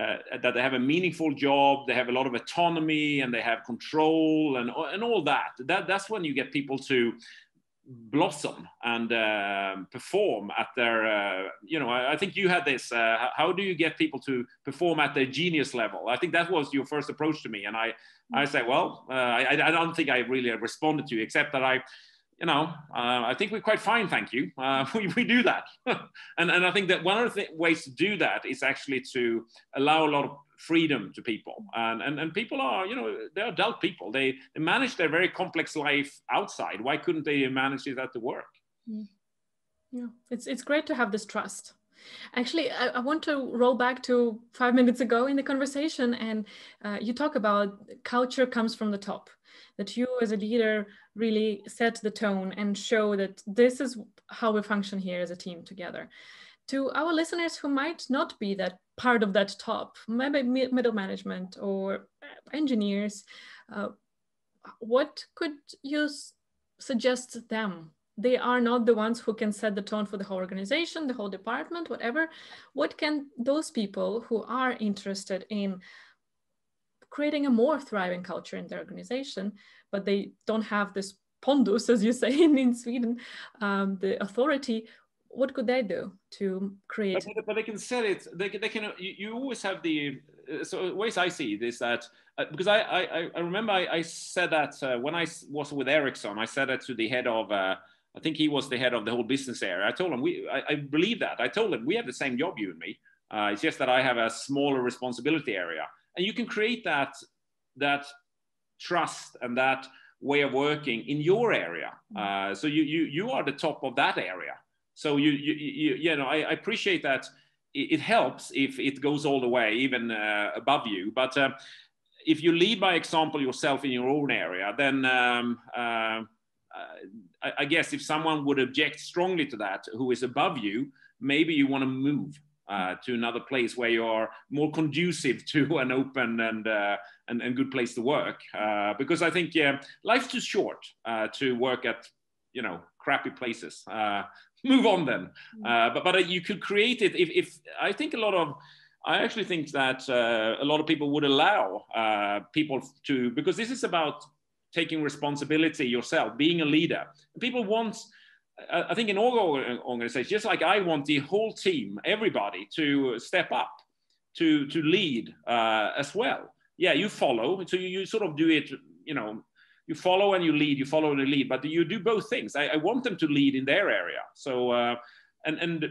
uh, that they have a meaningful job, they have a lot of autonomy, and they have control, and and all that. That that's when you get people to blossom and uh, perform at their uh, you know I, I, think you had this uh, how do you get people to perform at their genius level? I think that was your first approach to me and i i said well uh, I, I don't think i really responded to you except that i you know uh, i think we're quite fine thank you. Uh, we, we do that. And, and i think that one of the ways to do that is actually to allow a lot of freedom to people and, and and people are you know they're adult people they, they manage their very complex life outside why couldn't they manage it at the work mm. yeah it's it's great to have this trust Actually, I, I, want to roll back to five minutes ago in the conversation, and uh, you talk about culture comes from the top. That you, as a leader, really set the tone and show that this is how we function here as a team together. To our listeners who might not be that part of that top, maybe middle management or engineers, uh, what could you suggest them? They are not the ones who can set the tone for the whole organization, the whole department, whatever. What can those people who are interested in creating a more thriving culture in their organization, but they don't have this pondus, as you say in, in Sweden, um, the authority, what could they do to create? But, but they can sell it. They, they can. You, you always have the. Uh, so ways I see it is that uh, because I, I I remember I, I said that uh, when I was with Ericsson, I said that to the head of. Uh, I think he was the head of the whole business area. I told him we. I, I believe that. I told him we have the same job, you and me. Uh, it's just that I have a smaller responsibility area, and you can create that that trust and that way of working in your area. Uh, so you you you are the top of that area so you, you, you, you know, I, I appreciate that it, helps if it goes all the way, even uh, above you. But uh, if you lead by example yourself in your own area, then um, uh, I, I, guess if someone would object strongly to that, who is above you, maybe you want to move. Uh, to another place where you are more conducive to an open and uh, and, and, good place to work. Uh, because I think yeah, life's too short to work at you know crappy places. Uh, move on then. Mm. Uh, but but uh, you could create it if, if I think a lot of I actually think that uh, a lot of people would allow uh, people to because this is about taking responsibility yourself, being a leader. People want. I think in all organizations, just like I want the whole team, everybody to step up, to to lead uh, as well. Yeah, you follow, so you, you sort of do it, you know, you follow and you lead, you follow and you lead, but you do both things. I, I want them to lead in their area. So, uh, and, and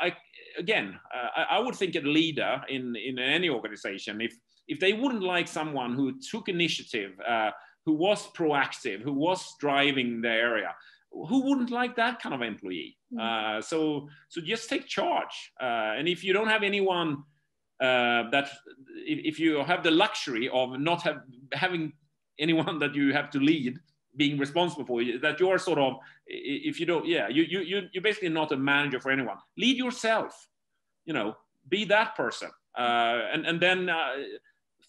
I, again, uh, I, I, would think a leader in, in any organization, if, if they wouldn't like someone who took initiative, uh, who was proactive, who was driving the area, who wouldn't like that kind of employee? Mm. Uh, so, so just take charge. Uh, and if you don't have anyone uh, that, if, if, you have the luxury of not have, having anyone that you have to lead being responsible for you that you're sort of if you don't yeah you you you're basically not a manager for anyone. Lead yourself you know be that person. Uh, and and then uh,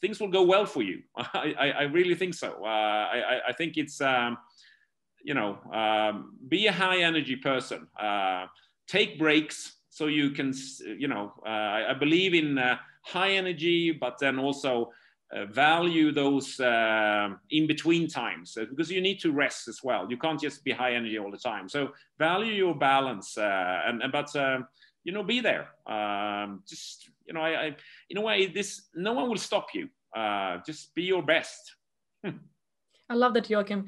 things will go well for you. I i, I really think so. Uh, i i think it's um, you know um, be a high energy person. Uh, take breaks so you can you know uh, i believe in uh, high energy but then also uh, value those uh, in between times uh, because you need to rest as well. You can't just be high energy all the time. So value your balance uh, and, and, but uh, you know be there. Um, just you know I, I, in a way this no one will stop you. just be your best. I love that Joachim.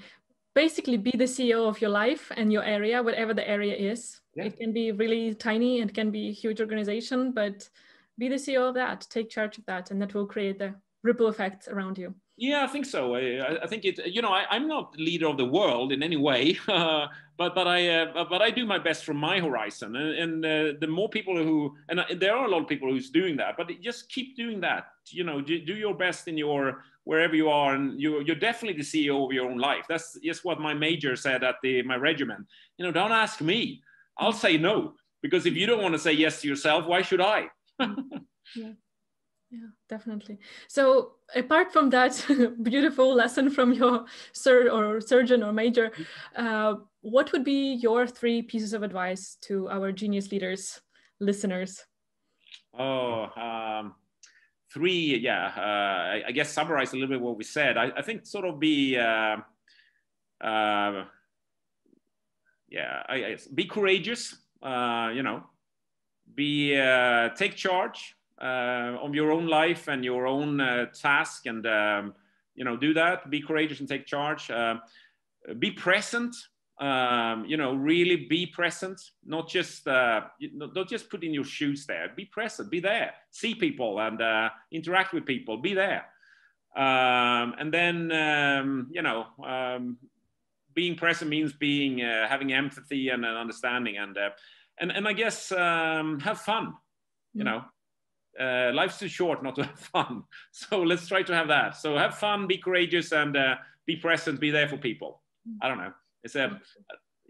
Basically, be the CEO of your life and your area, whatever the area is. Yeah. It can be really tiny, it can be a huge organization, but be the CEO of that. Take charge of that, and that will create the ripple effects around you. Yeah, I think so. I, I think it. You know, I, am not leader of the world in any way, uh, but but I uh, but I do my best from my horizon. And, and uh, the more people who and there are a lot of people who's doing that, but just keep doing that. You know, do, do your best in your wherever you are, and you you're definitely the CEO of your own life. That's just what my major said at the my regiment. You know, don't ask me. I'll say no because if you don't want to say yes to yourself, why should I? yeah yeah definitely. So apart from that beautiful lesson from your sir or surgeon or major uh, what would be your three pieces of advice to our genius leaders listeners? Oh um, three yeah uh, I, I, guess summarize a little bit what we said. I, I think sort of be uh, uh yeah I, I, be courageous uh, you know be uh, take charge uh, of your own life and your own uh, task and um, you know do that. Be courageous and take charge. Uh, be present. Um, you know really be present. Not just uh, not just put in your shoes there. Be present. Be there. See people and uh, interact with people. Be there. Um, and then um, you know um, being present means being uh, having empathy and an understanding and and and I guess um, have fun you mm. know uh, life's too short not to have fun. So let's try to have that. So have fun, be courageous, and uh, be present. Be there for people. I don't know. It's a,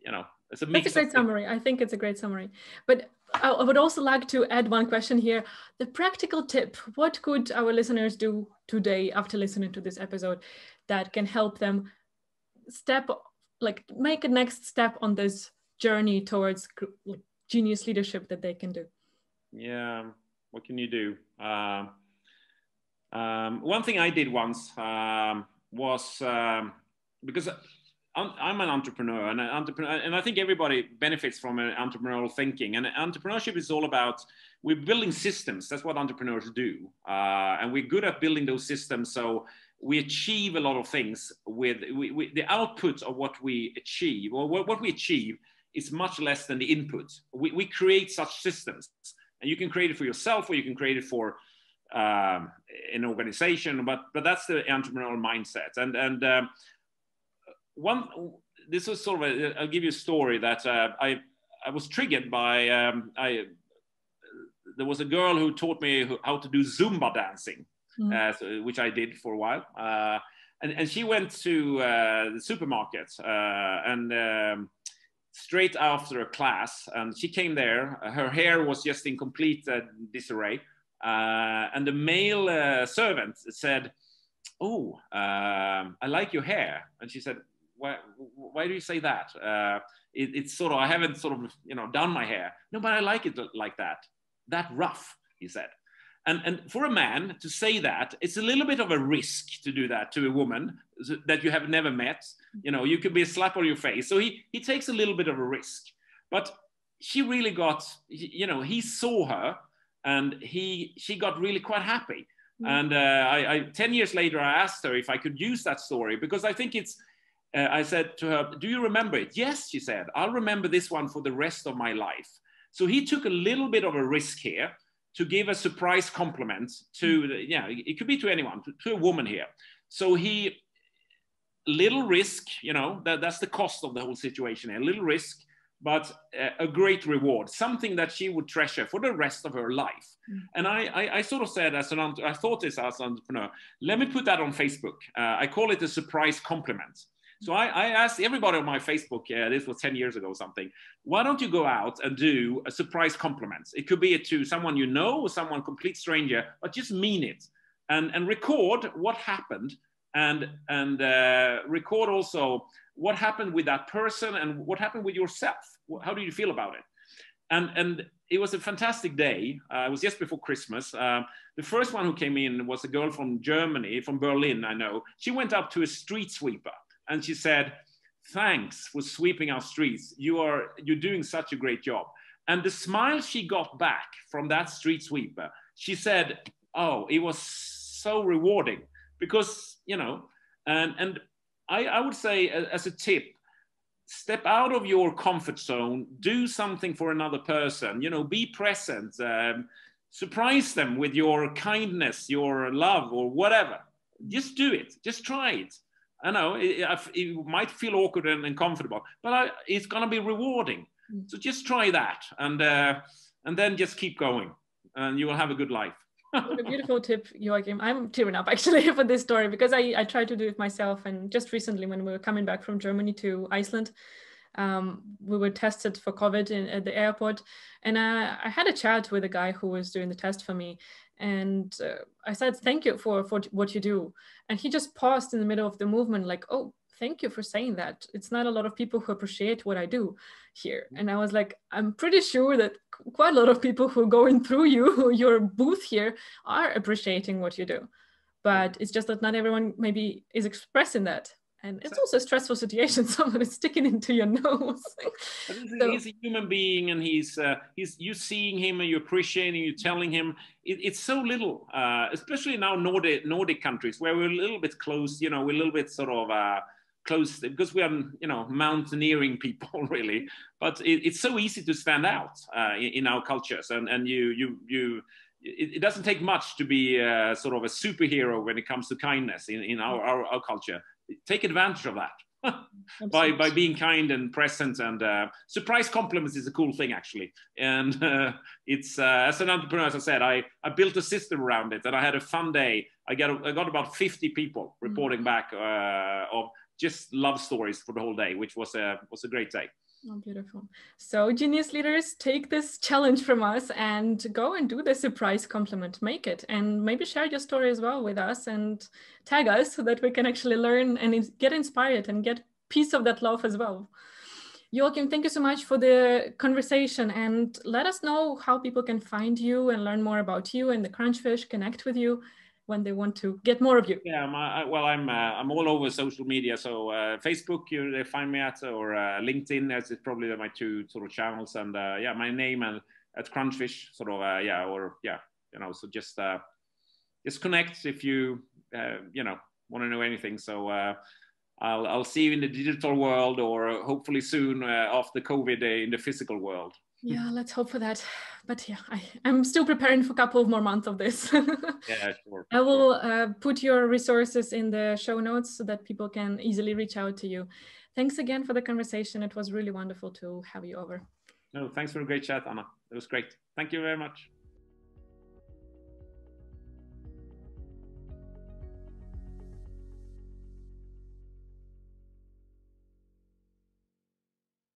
you know, it's a. That's a great summary. I think it's a great summary. But I would also like to add one question here. The practical tip: What could our listeners do today after listening to this episode that can help them step, like, make a next step on this journey towards genius leadership that they can do? Yeah what can you do? Um, um, one thing I did once um, was um, because I'm an entrepreneur, and an entrepreneur, and I think everybody benefits from an entrepreneurial thinking. And entrepreneurship is all about we're building systems. That's what entrepreneurs do, uh, and we're good at building those systems. So we achieve a lot of things with we, we, the output of what we achieve, or what, what we achieve, is much less than the input. We, we create such systems and you can create it for yourself or you can create it for um, an organization but but that's the entrepreneurial mindset and and um, one this was sort of a, I'll give you a story that uh, I I was triggered by um, I there was a girl who taught me how to do Zumba dancing, mm. uh, so, which I did for a while. Uh, and, and she went to uh, the supermarket uh, and um, straight after a class, and she came there. Her hair was just in complete uh, disarray, uh, and the male uh, servant said, "Oh, um, I like your hair," and she said, "Why? Why do you say that? Uh, it, it's sort of I haven't sort of you know done my hair. No, but I like it like that. That rough," he said. And, and for a man to say that, it's a little bit of a risk to do that to a woman that you have never met. You know, you could be a slap on your face. So he, he takes a little bit of a risk. But she really got, you know, he saw her and he she got really quite happy. Mm. And uh, I, I, 10 years later, I asked her if I could use that story because I think it's, uh, I said to her, Do you remember it? Yes, she said, I'll remember this one for the rest of my life. So he took a little bit of a risk here to give a surprise compliment to, mm. yeah, it could be to anyone, to, to a woman here. So he, little risk, you know, that, that's the cost of the whole situation, a little risk, but a, a great reward, something that she would treasure for the rest of her life. Mm. And I, I, I, sort of said, as an, I thought this as an entrepreneur, let me put that on Facebook. Uh, I call it a surprise compliment. So I, I, asked everybody on my Facebook, uh, this was 10 years ago or something, why don't you go out and do a surprise compliment? It could be to someone you know or someone complete stranger, but just mean it and, and record what happened and, and uh, record also what happened with that person and what happened with yourself. How do you feel about it? And, and it was a fantastic day. Uh, it was just before Christmas. Uh, the first one who came in was a girl from Germany, from Berlin, I know. She went up to a street sweeper and she said, thanks for sweeping our streets. You are, you're doing such a great job. And the smile she got back from that street sweeper, she said, oh, it was so rewarding because, you know, and, and I, I would say as a tip, step out of your comfort zone, do something for another person, you know, be present, um, surprise them with your kindness, your love or whatever just do it. Just try it. I know it, it might feel awkward and uncomfortable, but I, it's going to be rewarding. Mm. So just try that, and uh, and then just keep going, and you will have a good life. what a beautiful tip, Joachim. I'm tearing up actually for this story because I, I tried to do it myself. And just recently, when we were coming back from Germany to Iceland, um, we were tested for COVID in, at the airport. And I, I had a chat with a guy who was doing the test for me. And uh, I said, Thank you for, for what you do. And he just paused in the middle of the movement, like, Oh, thank you for saying that. It's not a lot of people who appreciate what I do here. And I was like, I'm pretty sure that quite a lot of people who are going through you, your booth here, are appreciating what you do. But it's just that not everyone maybe is expressing that and it's also a stressful situation someone is sticking into your nose. So, he's a human being and he's uh, he's you seeing him and you're appreciating you're telling him it, it's so little uh, especially now nordic nordic countries where we're a little bit close you know we're a little bit sort of uh, close because we are you know mountaineering people really. But it, it's so easy to stand out uh, in, in, our cultures and and you you you it, it doesn't take much to be uh, sort of a superhero when it comes to kindness in, in our, our, our culture take advantage of that by by being kind and present and uh, surprise compliments is a cool thing actually and uh, it's uh, as an entrepreneur as i said I, I built a system around it and i had a fun day i got i got about 50 people mm. reporting mm-hmm. back uh, of just love stories for the whole day which was a was a great day Oh, beautiful. So, genius leaders, take this challenge from us and go and do the surprise compliment. Make it and maybe share your story as well with us and tag us so that we can actually learn and get inspired and get piece of that love as well. Joachim, thank you so much for the conversation and let us know how people can find you and learn more about you and the Crunchfish, connect with you when they want to get more of you? Yeah, my, well, I'm uh, I'm all over social media. So uh, Facebook, you they find me at, or uh, LinkedIn. As it's probably my two sort of channels. And uh, yeah, my name and at Crunchfish, sort of uh, yeah, or yeah, you know. So just uh, just connect if you you know want to know anything. So. I'll, I'll see you in the digital world or hopefully soon after COVID in the physical world yeah let's hope for that but yeah I, i'm still preparing for a couple of more months of this. Yeah sure i will uh, put your resources in the show notes so that people can easily reach out to you. Thanks again for the conversation. It was really wonderful to have you over. No thanks for a great chat anna. It was great. Thank you very much